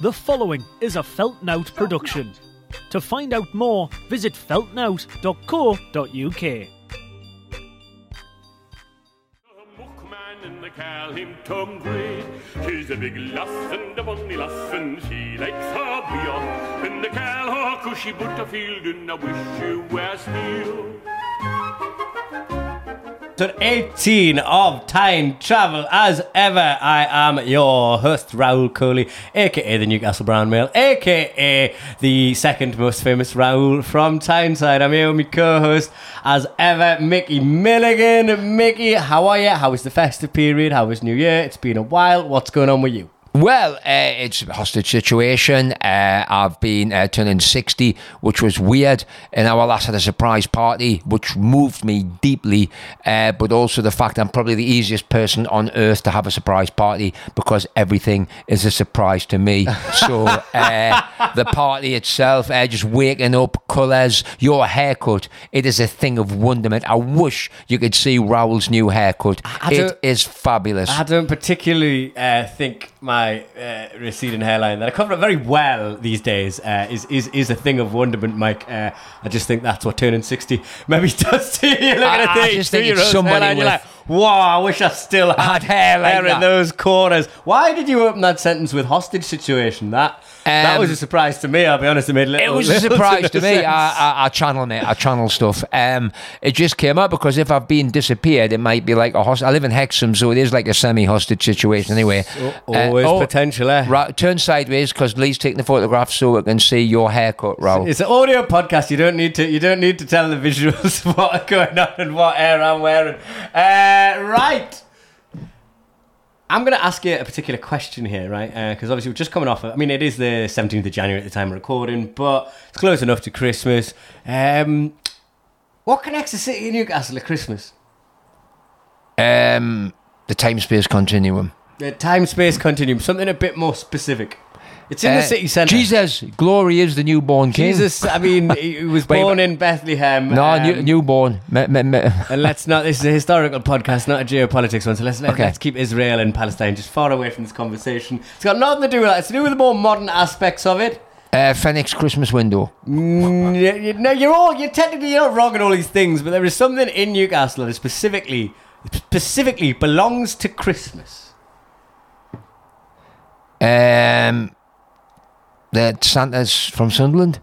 The following is a Feltnowt production. To find out more, visit feltnowt.co.uk. Call him Tom. She's a big lass and a bonny lass and she likes her. And call her Cushy Butterfield and I wish were still. Episode 18 of Tyne Travel. As ever, I am your host, Raul Kohli, aka the Newcastle Brown Mail, aka the second most famous Raoul from Tyneside. I'm here with my co host, as ever, Mickey Milligan. Mickey, how are you? How was the festive period? How was New Year? It's been a while. What's going on with you? Well, uh, it's a hostage situation. Uh, I've been uh, turning 60, which was weird. And our last had a surprise party, which moved me deeply. Uh, but also the fact I'm probably the easiest person on earth to have a surprise party because everything is a surprise to me. so uh, the party itself, uh, just waking up, colours, your haircut, it is a thing of wonderment. I wish you could see Raul's new haircut. I It fabulous. I don't particularly uh, think my uh, receding hairline that I cover it very well these days uh, is, is is a thing of wonderment, Mike. Uh, I just think that's what turning sixty maybe does to you. Looking I- at I the just think it's somebody with- like, wow, I wish I still had, Had hair like in that." those corners. Why did you open that sentence with hostage situation? That that Um, was a surprise to me. I'll be honest. It made little, It was a surprise to me. sense. I, I, I channel mate. I channel stuff. Um, it just came up because if I've been disappeared, it might be like a hostage. I live in Hexham, so it is like a semi-hostage situation anyway. Always Uh, oh, potential, eh? Right, turn sideways because Lee's taking the photograph so we can see your haircut, Raul. It's an audio podcast. You don't need to. You don't need to tell the visuals what are going on and what hair I'm wearing. Uh, right. I'm going to ask you a particular question here, right? Because obviously we're just coming off. Of, I mean, it is the 17th of January at the time of recording, but it's close enough to Christmas. Um, what connects the city of Newcastle to Christmas? Um, the time-space continuum. The time space continuum. Something a bit more specific. It's in the Uh, city centre. Jesus, glory is the newborn king. Jesus. I mean, he was Wait, born but- in Bethlehem. No, um, new, newborn. Me, me, me. And let's not. This is a historical podcast, not a geopolitics one. So let's let, Okay. let's keep Israel and Palestine just far away from this conversation. It's got nothing to do with that. It's to do with the more modern aspects of it. Uh, Phoenix Christmas window. Mm, you, no, you're all. You're technically you're not wrong in all these things, but there is something in Newcastle that specifically, specifically belongs to Christmas. Um, that Santa's from Sunderland.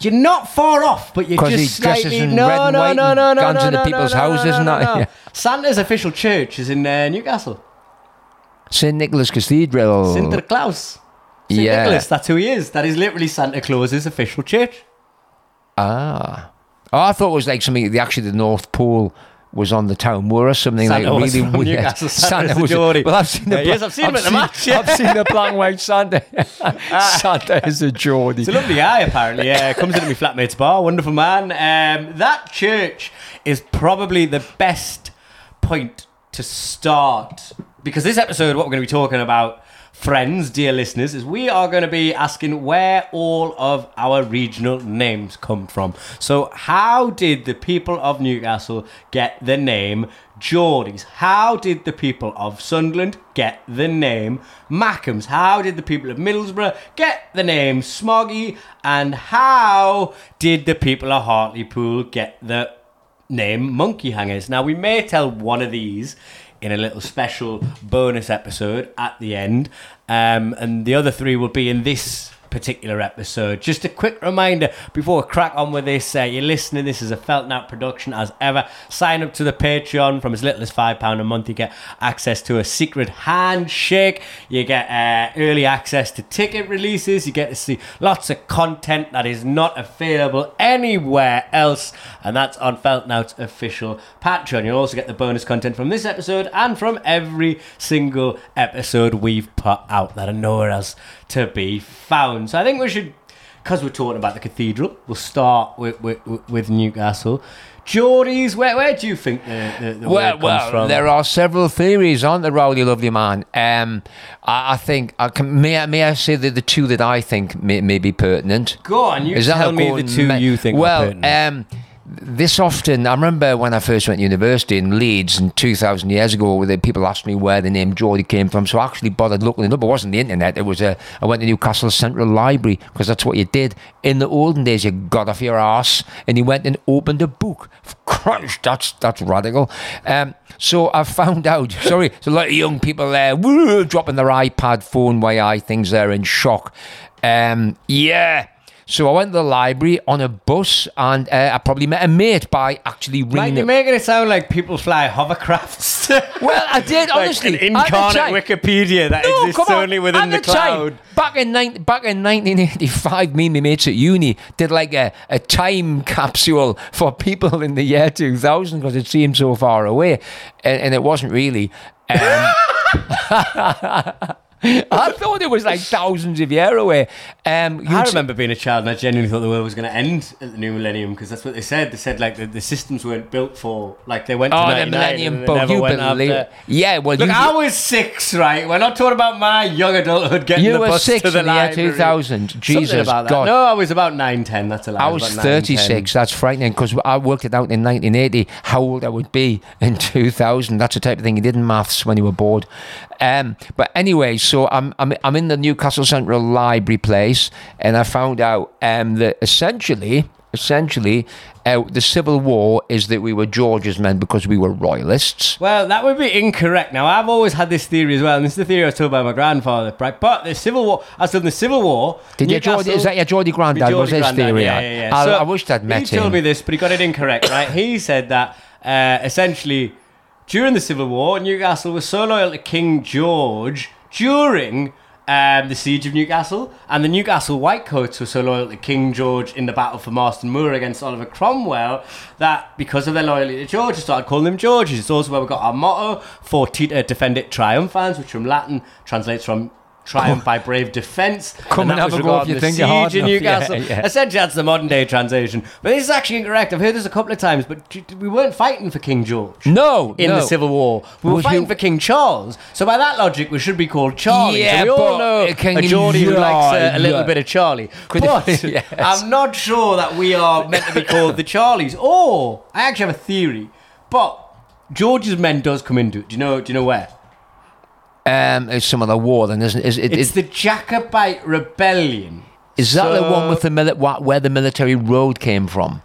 You're not far off, but you're just he dresses slightly. in no, red and no, white no, and no, no, no, into no, people's no, no, houses no, and no, that, no. yeah. Santa's official church is in uh, Newcastle. St Nicholas Cathedral. Sinterklaas. St. Yeah. Nicholas, that's who he is. That is literally Santa Claus's official church. Ah. Oh, I thought it was like something. Actually the North Pole was on the town moor or something Santa like really weird. Newcastle, Santa was was. Geordie. Well, I've seen the. Yeah, yes, I've seen him at the match, yeah. I've seen the black and white Santa. Santa is a Geordie. It's a lovely guy, apparently. Yeah, comes into my flatmate's bar. Wonderful man. Um, that church is probably the best point to start because this episode, what we're going to be talking about, friends, dear listeners, is we are going to be asking where all of our regional names come from. So, how did the people of Newcastle get the name Geordies? How did the people of Sunderland get the name Mackems? How did the people of Middlesbrough get the name Smoggy? And how did the people of Hartlepool get the name Monkey Hangers? Now, we may tell one of these in a little special bonus episode at the end, um, and the other three will be in this particular episode. Just a quick reminder before we crack on with this, uh, you're listening, this is a Feltnowt production as ever. Sign up to the Patreon from as little as £5 a month. You get access to a secret handshake, you get uh, early access to ticket releases, you get to see lots of content that is not available anywhere else, and that's on Feltnowt's official Patreon. You'll also get the bonus content from this episode and from every single episode we've put out that are nowhere else to be found. So I think we should, because we're talking about the cathedral, we'll start with, with, with Newcastle. Geordies, where, where do you think the, the, the Well, word comes well, from? there are several theories, aren't there, Rowley, lovely man? Um, I, I think I can, may I, may I say that the two that I think may, may be pertinent. Go on, you Is tell me the two ma- you think Well, are pertinent. um, this often, I remember when I first went to university in Leeds in 2,000 years ago, where people asked me where the name Geordie came from. So I actually bothered looking it up. It wasn't the internet. It was a, I went to Newcastle Central Library because that's what you did. In the olden days, you got off your ass and you went and opened a book. Christ, that's, that's radical. Um, so I found out, sorry, there's a lot of young people there woo, dropping their iPad phone way things there in shock. Um, yeah. So I went to the library on a bus and uh, I probably met a mate by actually Mate, ringing you're it. making it sound like people fly hovercrafts. Well, I did, like honestly. an the incarnate time- Wikipedia that No, exists on. only within the, time, cloud. back in nine, back in 1985, me and my mates at uni did like a, a time capsule for people in the year 2000 because it seemed so far away, and, and it wasn't really. Um, I thought it was like thousands of years away. Um, I remember being a child and I genuinely thought the world was going to end at the new millennium because that's what they said. They said like the, the systems weren't built for like they went to Oh, the Millennium Bug. You believe. Yeah, well, Look, you, I was six, right? We're not talking about my young adulthood getting you the were bus six to the in the year library. 2000. Jesus about that. God. No, I was about 9, 10. That's a lie. I was about 9, 10. 36. That's frightening because I worked it out in 1980 how old I would be in 2000. That's the type of thing you did in maths when you were bored. Um, but anyway, so I'm, I'm I'm in the Newcastle Central Library place, and I found out um, that essentially, essentially, uh, the Civil War is that we were George's men because we were royalists. Well, that would be incorrect. Now, I've always had this theory as well, and this is the theory I was told by my grandfather, right? But the Civil War, as in the Civil War, Did your Geordie, is that your Geordie granddad? Geordie was his granddad, theory? Yeah, yeah, yeah. I, So I wished I'd met he him. told me this, but he got it incorrect, right? he said that uh, essentially during the Civil War, Newcastle was so loyal to King George during um, the siege of Newcastle, and the Newcastle Whitecoats were so loyal to King George in the battle for Marston Moor against Oliver Cromwell that because of their loyalty to George, they started calling them Georges. It's also where we got our motto, Fortiter Defendit Triumphans, which from Latin translates from triumph oh. by brave defence. Come and that have a go if you the think you're hard enough. Yeah, Newcastle. yeah. Essentially, that's the modern day translation. But this is actually incorrect. I've heard this a couple of times, but we weren't fighting for King George. No, In no. the Civil War, we were fighting you- for King Charles. So by that logic, we should be called Charlie. Yeah, so we all know uh, King a Geordie who likes uh, a, a little George. bit of Charlie. But Yes. I'm not sure that we are meant to be called the Charlies. Or I actually have a theory, but George's men does come into it. Do you know? Do you know where? Um, it's some other war, then, isn't it? Is, it, It's the Jacobite Rebellion. is that the one with the mili- where the military road came from?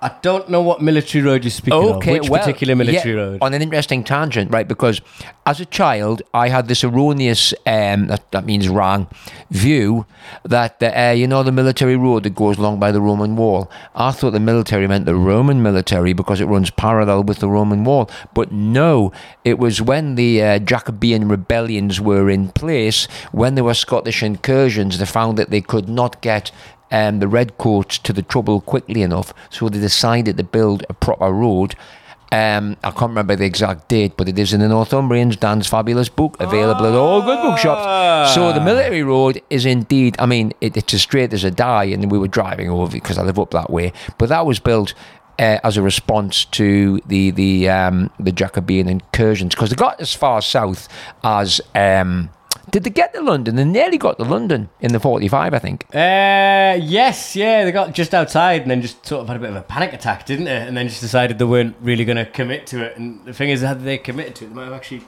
I don't know what military road you're speaking of. Which well, particular military yeah, road? On an interesting tangent, right? Because as a child, I had this erroneous, um, that, that means wrong, view that, the, uh, you know, the military road that goes along by the Roman wall. I thought the military meant the Roman military because it runs parallel with the Roman wall. But no, it was when the uh, Jacobean rebellions were in place, when there were Scottish incursions, they found that they could not get um, the redcoats to the trouble quickly enough, so they decided to build a proper road. Um, I can't remember the exact date, but it is in the Northumbrians, Dan's fabulous book, available at all good bookshops. So the military road is indeed, I mean, it, it's as straight as a die, and we were driving over because I live up that way. But that was built uh, as a response to the the um, the Jacobean incursions because they got as far south as. Um, did they get to London? They nearly got to London in the 45, I think. Uh, yes, yeah, they got just outside and then just sort of had a bit of a panic attack, didn't they? And then just decided they weren't really going to commit to it. And the thing is, had they committed to it, they might have actually.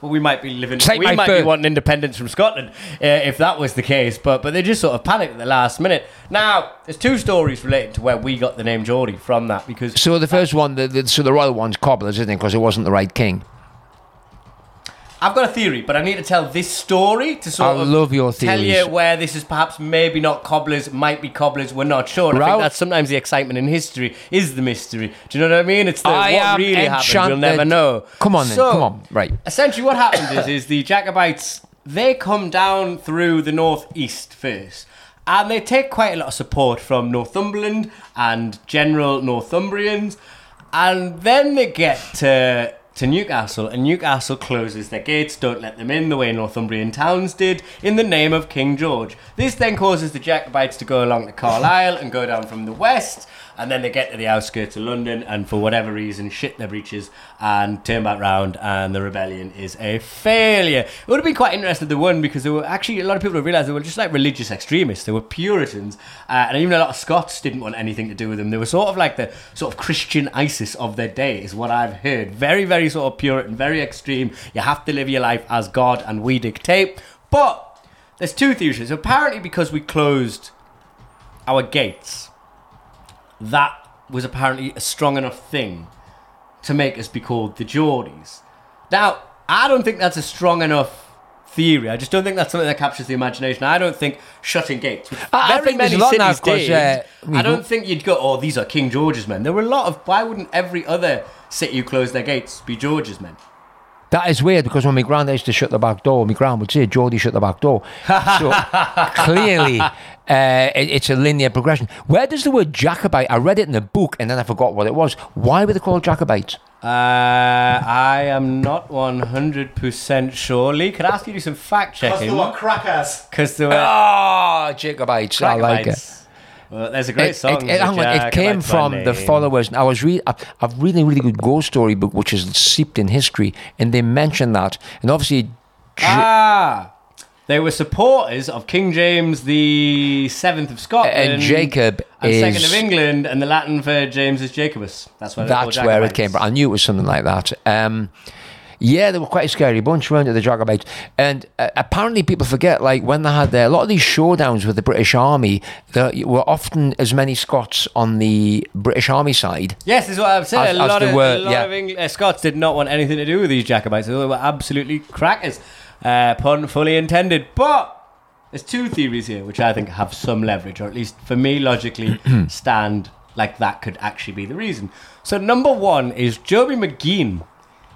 Well, we might be living. Take we might be wanting independence from Scotland uh, if that was the case. But but they just sort of panicked at the last minute. Now, there's two stories related to where we got the name Geordie from that because So the first one, the, the, so the royal one's cobblers, isn't it? Because it wasn't the right king. I've got a theory, but I need to tell this story to sort I of love your tell theories. you where this is perhaps maybe not cobblers, might be cobblers, we're not sure. And I think that's sometimes the excitement in history is the mystery. Do you know what I mean? It's the I what am really happened. We'll never know. Come on then, So, come on, right. Essentially, what happens is, is the Jacobites they come down through the northeast first. And they take quite a lot of support from Northumberland and general Northumbrians. And then they get to, to Newcastle, and Newcastle closes their gates, don't let them in the way Northumbrian towns did, in the name of King George. This then causes the Jacobites to go along to Carlisle and go down from the west. And then they get to the outskirts of London, and for whatever reason, shit their breeches and turn back round, and the rebellion is a failure. It would have been quite interesting they won because there were actually a lot of people don't they were just like religious extremists. They were Puritans, uh, and even a lot of Scots didn't want anything to do with them. They were sort of like the sort of Christian ISIS of their day, is what I've heard. Very, very sort of Puritan, very extreme. You have to live your life as God and we dictate. But there's two theories. Apparently, because we closed our gates, that was apparently a strong enough thing to make us be called the Geordies. Now, I don't think that's a strong enough theory. I just don't think that's something that captures the imagination. I don't think shutting gates. which I- I very think many now, cities 'cause, did. uh, we I don't think you'd go, oh, these are King George's men. There were a lot of. Why wouldn't every other city who closed their gates be George's men? That is weird because when my granddad used to shut the back door, my grand would say, Geordie shut the back door. So clearly, uh, it- it's a linear progression. Where does the word Jacobite? I read it in the book and then I forgot what it was. Why were they called Jacobites? Uh, I am not 100% sure. Lee, could I ask you to do some fact checking? Because checking? they were crackers. Because there were. Oh, Jacobites. I like it. Well, there's a great It, song. it, it, on, it came from the followers. I was read. I've, I've read a really really good ghost story book which is seeped in history, and they mention that. And obviously, Ah! They were supporters of King James the Seventh of Scotland and Jacob and is Second of England, and the Latin for James is Jacobus. That's where That's where it came from. I knew it was something like that. Um, yeah, they were quite a scary bunch, weren't they, the Jacobites? And uh, apparently, people forget, like, when they had their, a lot of these showdowns with the British Army, there were often as many Scots on the British Army side. Yes, is what I've said. As- a lot, of, were, a lot yeah. of uh, Scots did not want anything to do with these Jacobites. They were absolutely crackers. Uh, pun fully intended. But there's two theories here which I think have some leverage, or at least for me, logically stand like that could actually be the reason. So, number one is Joby McGean.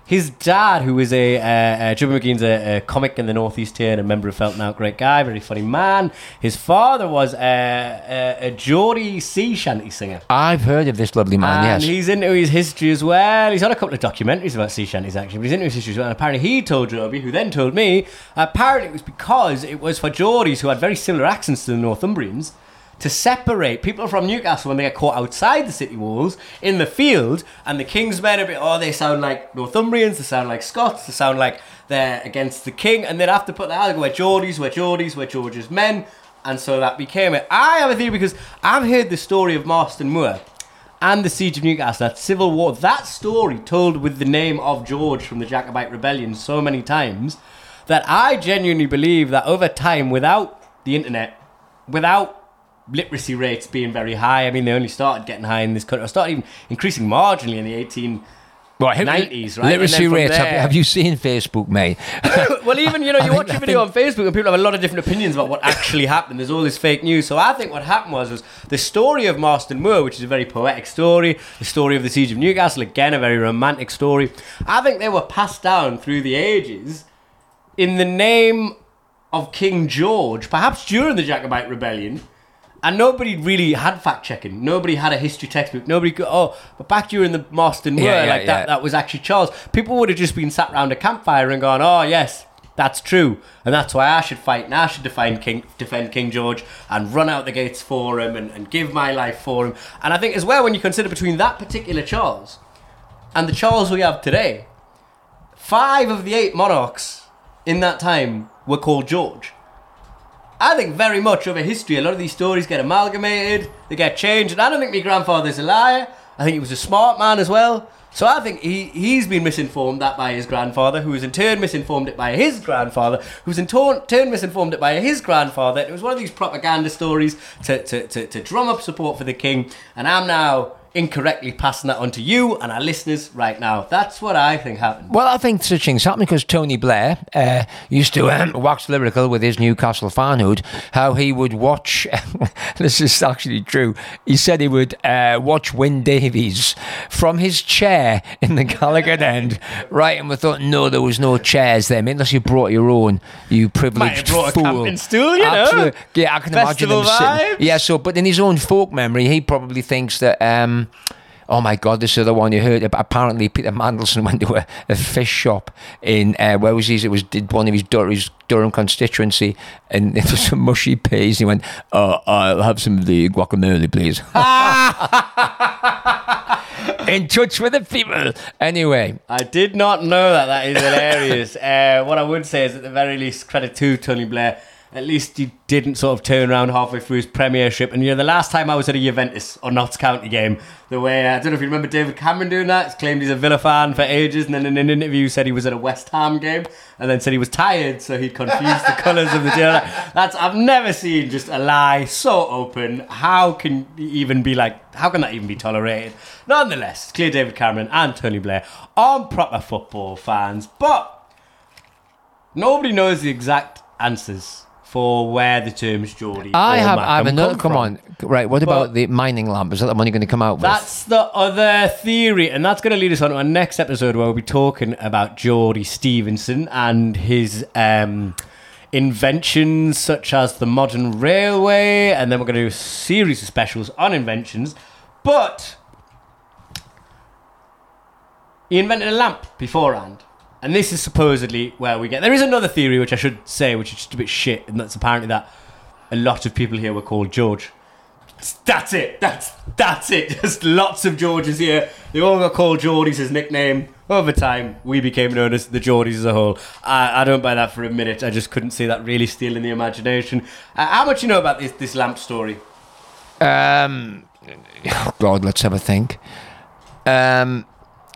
His dad, who is a uh, uh, Joby McGean's a, a comic in the northeast here and a member of Feltnowt, great guy, very funny man. His father was a, a, a Geordie sea shanty singer. I've heard of this lovely man, And yes. he's into his history as well. He's on a couple of documentaries about sea shanties actually, but he's into his history as well. And apparently he told Joby, who then told me, apparently it was because it was for Geordies who had very similar accents to the Northumbrians to separate people from Newcastle when they get caught outside the city walls in the field, and the King's men are bit, oh, they sound like Northumbrians, they sound like Scots, they sound like they're against the King, and they'd have to put that, we're Geordies, we're Geordies, we're George's men, and so that became it. I have a theory because I've heard the story of Marston Moor and the siege of Newcastle, that civil war, that story told with the name of George from the Jacobite rebellion so many times that I genuinely believe that over time, without the internet, without literacy rates being very high, I mean, they only started getting high in this country, or started even increasing marginally in the 18. Well, 90s, right? Literacy rates. Have, there- have you seen Facebook, mate? well, even you know, you think- watch a video think- on Facebook and people have a lot of different opinions about what actually happened. There's all this fake news. So I think what happened was was the story of Marston Moor, which is a very poetic story, the story of the siege of Newcastle, again a very romantic story. I think they were passed down through the ages in the name of King George, perhaps during the Jacobite rebellion. And nobody really had fact checking. Nobody had a history textbook. Nobody go, oh, but back during the Marston Moor, Yeah, yeah, like that, yeah. that was actually Charles. People would have just been sat around a campfire and gone, oh, yes, that's true. And that's why I should fight and I should defend King, defend King George and run out the gates for him and, and give my life for him. And I think as well, when you consider between that particular Charles and the Charles we have today, five of the eight monarchs in that time were called George. I think very much over history, a lot of these stories get amalgamated, they get changed, and I don't think my grandfather's a liar. I think he was a smart man as well. So I think he, he's been misinformed that by his grandfather, who was in turn misinformed it by his grandfather, who was in turn, turn misinformed it by his grandfather. It was one of these propaganda stories to, to, to, to drum up support for the king, and I'm now incorrectly passing that on to you and our listeners right now. That's what I think happened. Well, I think such things happen because Tony Blair uh, used to um, wax lyrical with his Newcastle fanhood, how he would watch. this is actually true. He said he would uh, watch Wyn Davies from his chair in the Gallowgate end, right? And we thought, no, there was no chairs there, mate, unless you brought your own, you privileged brought fool. camping stool, you know. Absolutely. Yeah, I can Festival imagine them sitting. Yeah, so, but in his own folk memory, he probably thinks that. Um, Oh my God, this is the one you heard. about. Apparently, Peter Mandelson went to a, a fish shop in uh, where was he? It was did one of his, Dur- his Durham constituency, and it was some mushy peas. He went, "Oh, I'll have some of the guacamole, please." in touch with the people. Anyway, I did not know that. That is hilarious. uh, what I would say is, at the very least, credit to Tony Blair. At least he didn't sort of turn around halfway through his premiership. And you know, the last time I was at a Juventus or Notts County game, the way uh, I don't know if you remember David Cameron doing that. He's claimed he's a Villa fan for ages, and then in an interview said he was at a West Ham game, and then said he was tired, so he'd confused the colours of the team. That's I've never seen just a lie so open. How can even be like? How can that even be tolerated? Nonetheless, it's clear David Cameron and Tony Blair aren't proper football fans, but nobody knows the exact answers for where the terms Geordie I have, I have another. come Come on, right? What But- about the mining lamp? Is that the one you're going to come out with? That's the other theory, and that's going to lead us on to our next episode where we'll be talking about Geordie Stephenson and his um, inventions, such as the modern railway, and then we're going to do a series of specials on inventions. But he invented a lamp beforehand. And this is supposedly where we get. There is another theory, which I should say, which is just a bit shit, and that's apparently that a lot of people here were called George. That's it. That's that's it. Just lots of Georges here. They all got called Geordies his nickname. Over time, we became known as the Geordies as a whole. I, I don't buy that for a minute. I just couldn't see that really stealing the imagination. Uh, how much you know about this this lamp story? Um, oh God, let's have a think. Um,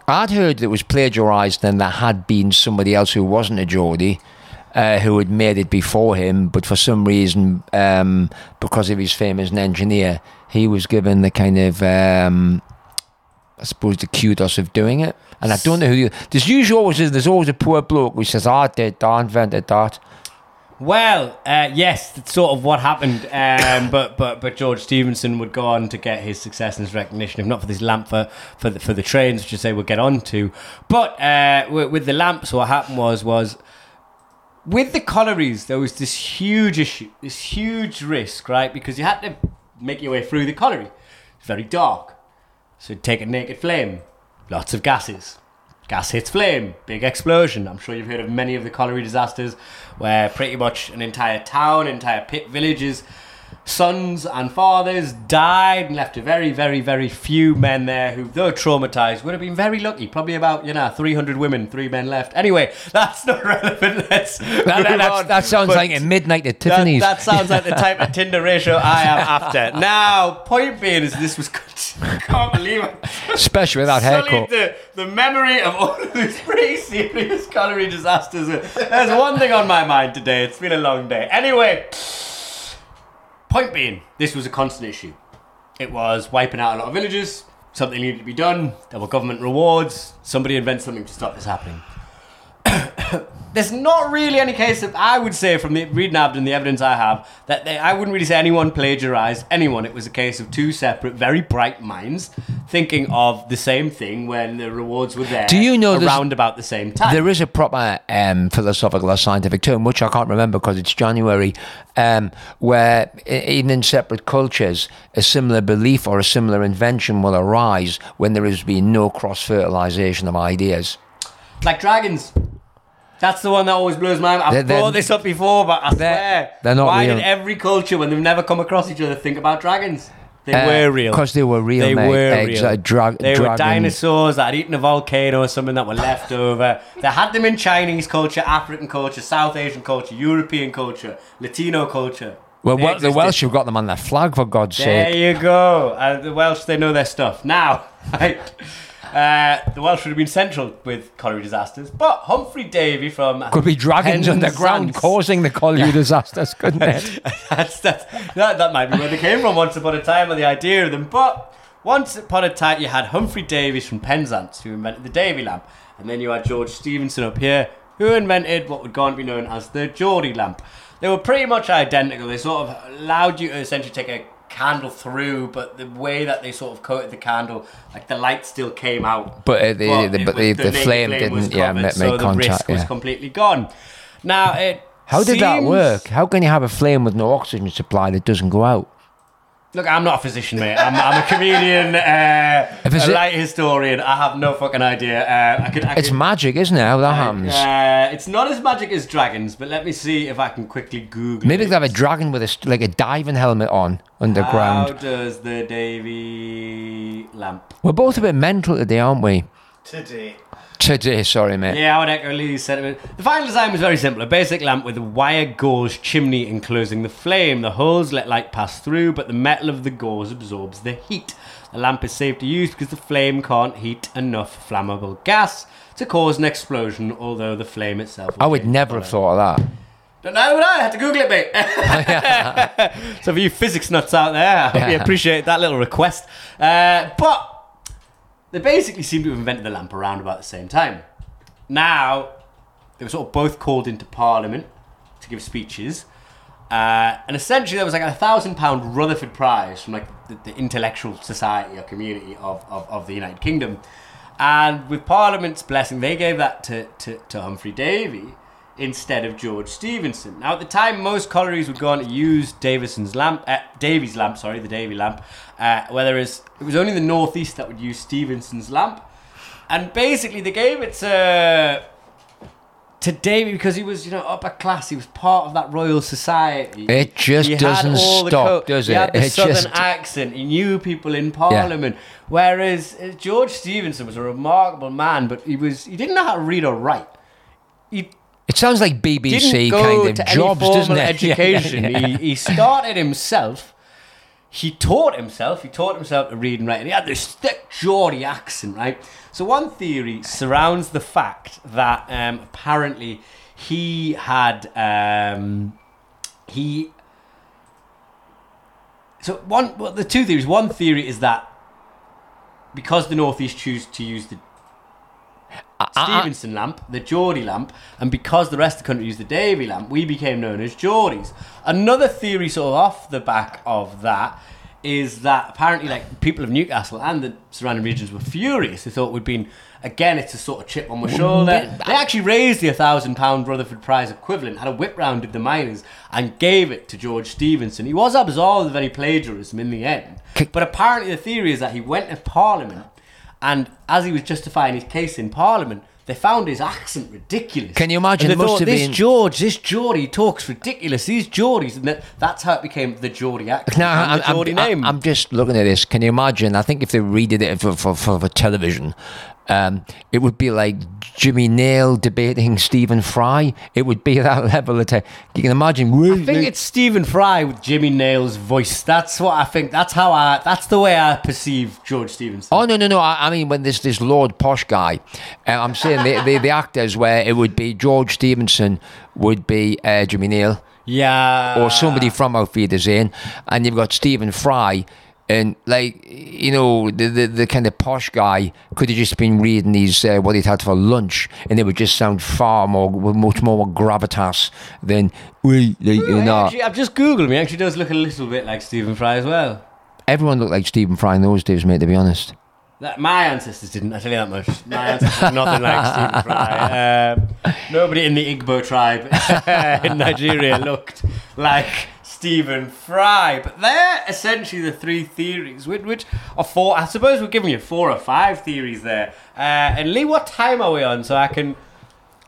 I'd heard that it was plagiarised and there had been somebody else who wasn't a Geordie uh, who had made it before him, but for some reason, um, because of his fame as an engineer, he was given the kind of, um, I suppose, the kudos of doing it. And I don't know who you. There's usually always there's always a poor bloke who says, "I did that, I invented that." Well, uh, yes, that's sort of what happened. Um, but but but George Stephenson would go on to get his success and his recognition, if not for this lamp for for the, for the trains, which I say we'll get on to. But uh, with, with the lamps, what happened was was with the collieries, there was this huge issue, this huge risk, right? Because you had to make your way through the colliery. It's very dark, so take a naked flame, lots of gases. Gas hits flame, big explosion. I'm sure you've heard of many of the colliery disasters where pretty much an entire town, entire pit villages, sons and fathers died and left a very, very, very few men there who, though traumatized, would have been very lucky. Probably about, you know, 300 women, three men left. Anyway, that's not relevant. Let's That, that, that sounds But- like a midnight at Tiffany's. that sounds like the type of Tinder ratio I am after. Now, point being is this was. I can't believe it. especially without haircut. the, the memory of all of these pretty serious colliery disasters. There's one thing on my mind today. It's been a long day. Anyway, point being, this was a constant issue. It was wiping out a lot of villages. Something needed to be done. There were government rewards. Somebody invents something to stop this happening. There's not really any case of, I would say, from the reading and the evidence I have, that they, I wouldn't really say anyone plagiarized anyone. It was a case of two separate, very bright minds thinking of the same thing when the rewards were there. Do you know around about the same time? There is a proper um, philosophical or scientific term, which I can't remember because it's January, um, where even in separate cultures, a similar belief or a similar invention will arise when there has been no cross fertilization of ideas. like dragons. That's the one that always blows my mind. I've They're- they're- brought this up before, but I swear, they're not why real. did every culture, when they've never come across each other, think about dragons? They were real. Because Uh, they were real, They mate. were Exa- real. dra- they were dinosaurs that had eaten a volcano or something that were left over. They had them in Chinese culture, African culture, South Asian culture, European culture, Latino culture. Well, well the Welsh have got them on their flag, for God's There sake. There you go. Uh, the Welsh, they know their stuff. Now, right, uh, the Welsh would have been central with colliery disasters, but Humphry Davy from Could be dragons underground causing the colliery disasters, couldn't it? that's, that's, that, that might be where they came from once upon a time and the idea of them. But once upon a time, you had Humphry Davies from Penzance who invented the Davy lamp. And then you had George Stephenson up here who invented what would go on to be known as the Geordie lamp. They were pretty much identical. They sort of allowed you to essentially take a candle through, but the way that they sort of coated the candle, like the light still came out. But, uh, the- the- but was- the- the naked flame didn't, yeah, covered, so make the contact, risk was completely gone. Now it How did that work? How can you have a flame with no oxygen supply that doesn't go out? Look, I'm not a physician, mate. I'm, I'm a comedian, uh, If a it's- light historian. I have no fucking idea. Uh, I could, I It's could- magic, isn't it? How that happens. Uh, it's not as magic as dragons, but let me see if I can quickly Google. Maybe it. they have a dragon with a like a diving helmet on underground. How does the Davy lamp We're both a bit mental today, aren't we? Today. Today, sorry, mate. Yeah, I would echo Lee's sentiment. The final design was very simple. A basic lamp with a wire gauze chimney enclosing the flame. The holes let light pass through, but the metal of the gauze absorbs the heat. The lamp is safe to use because the flame can't heat enough flammable gas to cause an explosion, although the flame itself. I would never have thought of that. Don't know, but I had to Google it, mate. so for you physics nuts out there, I hope you appreciate that little request. Uh, but they basically seem to have invented the lamp around about the same time. Now, they were sort of both called into Parliament to give speeches. Uh, and essentially, there was like a thousand pound Rutherford Prize from like the, the intellectual society or community of, of, of the United Kingdom. And with Parliament's blessing, they gave that to, to, to Humphry Davy instead of George Stephenson. Now, at the time, most collieries were going to use Davison's lamp, uh, Davy's lamp, sorry, the Davy lamp, uh, whereas it was only the northeast that would use Stephenson's lamp. And basically, they gave it to to Davy because he was, you know, upper class. He was part of that royal society. It just He doesn't stop, co- does he it? had the It southern just- accent. He knew people in Parliament. Whereas uh, George Stephenson was a remarkable man, but he was he didn't know how to read or write. He It sounds like BBC kind of jobs, doesn't it? Yeah, education. yeah. He, he started himself. He taught himself. He taught himself to read and write. And he had this thick Geordie accent, right? So one theory surrounds the fact that um, apparently he had um, he. So one, well, the two theories. One theory is that because the northeast choose to use the Uh, uh, Stephenson lamp, the Geordie lamp, and because the rest of the country used the Davy lamp, we became known as Geordies. Another theory, sort of off the back of that, is that apparently, like people of Newcastle and the surrounding regions were furious. They thought we'd been again. It's a sort of chip on my shoulder. Mm, they actually raised the thousand pound Rutherford Prize equivalent, had a whip round of the miners, and gave it to George Stephenson. He was absolved of any plagiarism in the end, but apparently the theory is that he went to Parliament. And as he was justifying his case in Parliament, they found his accent ridiculous. Can you imagine? And they thought, this been- George, this Geordie talks ridiculous. These Geordies, and that, that's how it became the Geordie accent. No, I'm, the Geordie I'm, name. I'm just looking at this. Can you imagine? I think if they redid it for, for, for, for television, um, it would be like Jimmy Nail debating Stephen Fry. It would be that level of. Te- you can imagine. I think it's Stephen Fry with Jimmy Nail's voice. That's what I think. That's how I. That's the way I perceive George Stephenson. Oh no no no! I, I mean when this this Lord Posh guy, uh, I'm saying the, the the actors where it would be George Stephenson would be uh, Jimmy Neal yeah. or somebody from Auf Wiedersehen, and you've got Stephen Fry, and like you know the the, the kind of posh guy could have just been reading these uh, what he'd had for lunch, and it would just sound far more much more gravitas than we like, you know. Actually, I've just googled him. He actually does look a little bit like Stephen Fry as well. Everyone looked like Stephen Fry in those days, mate. To be honest. That, my ancestors didn't. I tell you that much. My ancestors were nothing like Stephen Fry. Um, nobody in the Igbo tribe in Nigeria looked like Stephen Fry. But they're essentially the three theories, which, which are four. I suppose we're giving you four or five theories there. Uh, and Lee, what time are we on? So I can.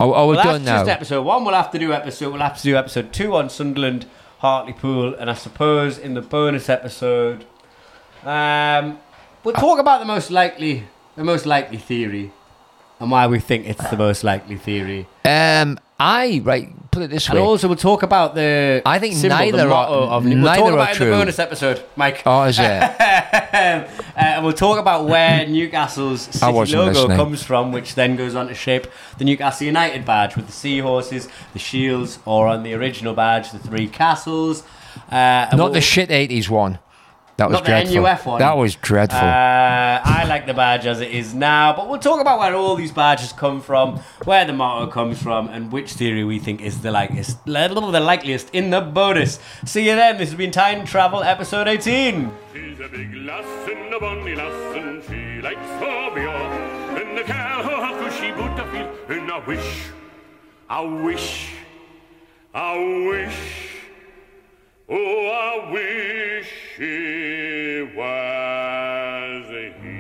Oh, oh we're Well, done now. just episode one. We'll have to do episode. We'll have to do episode two on Sunderland, Hartlepool, and I suppose in the bonus episode, um, we'll talk about the most likely, the most likely theory, and why we think it's the most likely theory. Um, I right. Put it this way. And also, we'll talk about the. I think symbol, the neither are- motto of we'll neither talk are about in the bonus episode, Mike. oh, is it? Uh, and we'll talk about where Newcastle's city logo listening. comes from, which then goes on to shape the Newcastle United badge with the seahorses, the shields, or on the original badge, the three castles. Uh, Not we'll- the shit 80s one. That was Not the dreadful. NUF one. That was dreadful. Uh, I like the badge as it is now, but we'll talk about where all these badges come from, where the motto comes from, and which theory we think is the likeliest, the likeliest in the bonus. See you then. This has been Tyne Travel episode 18. She's a big lass and a bonny lass and she likes her beer. And the cow her cushy butterfield and I wish, I wish, I wish, Oh, I wish was here.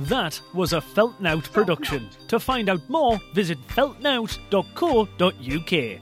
That was a Feltnowt production. To find out more, visit feltnowt.co.uk.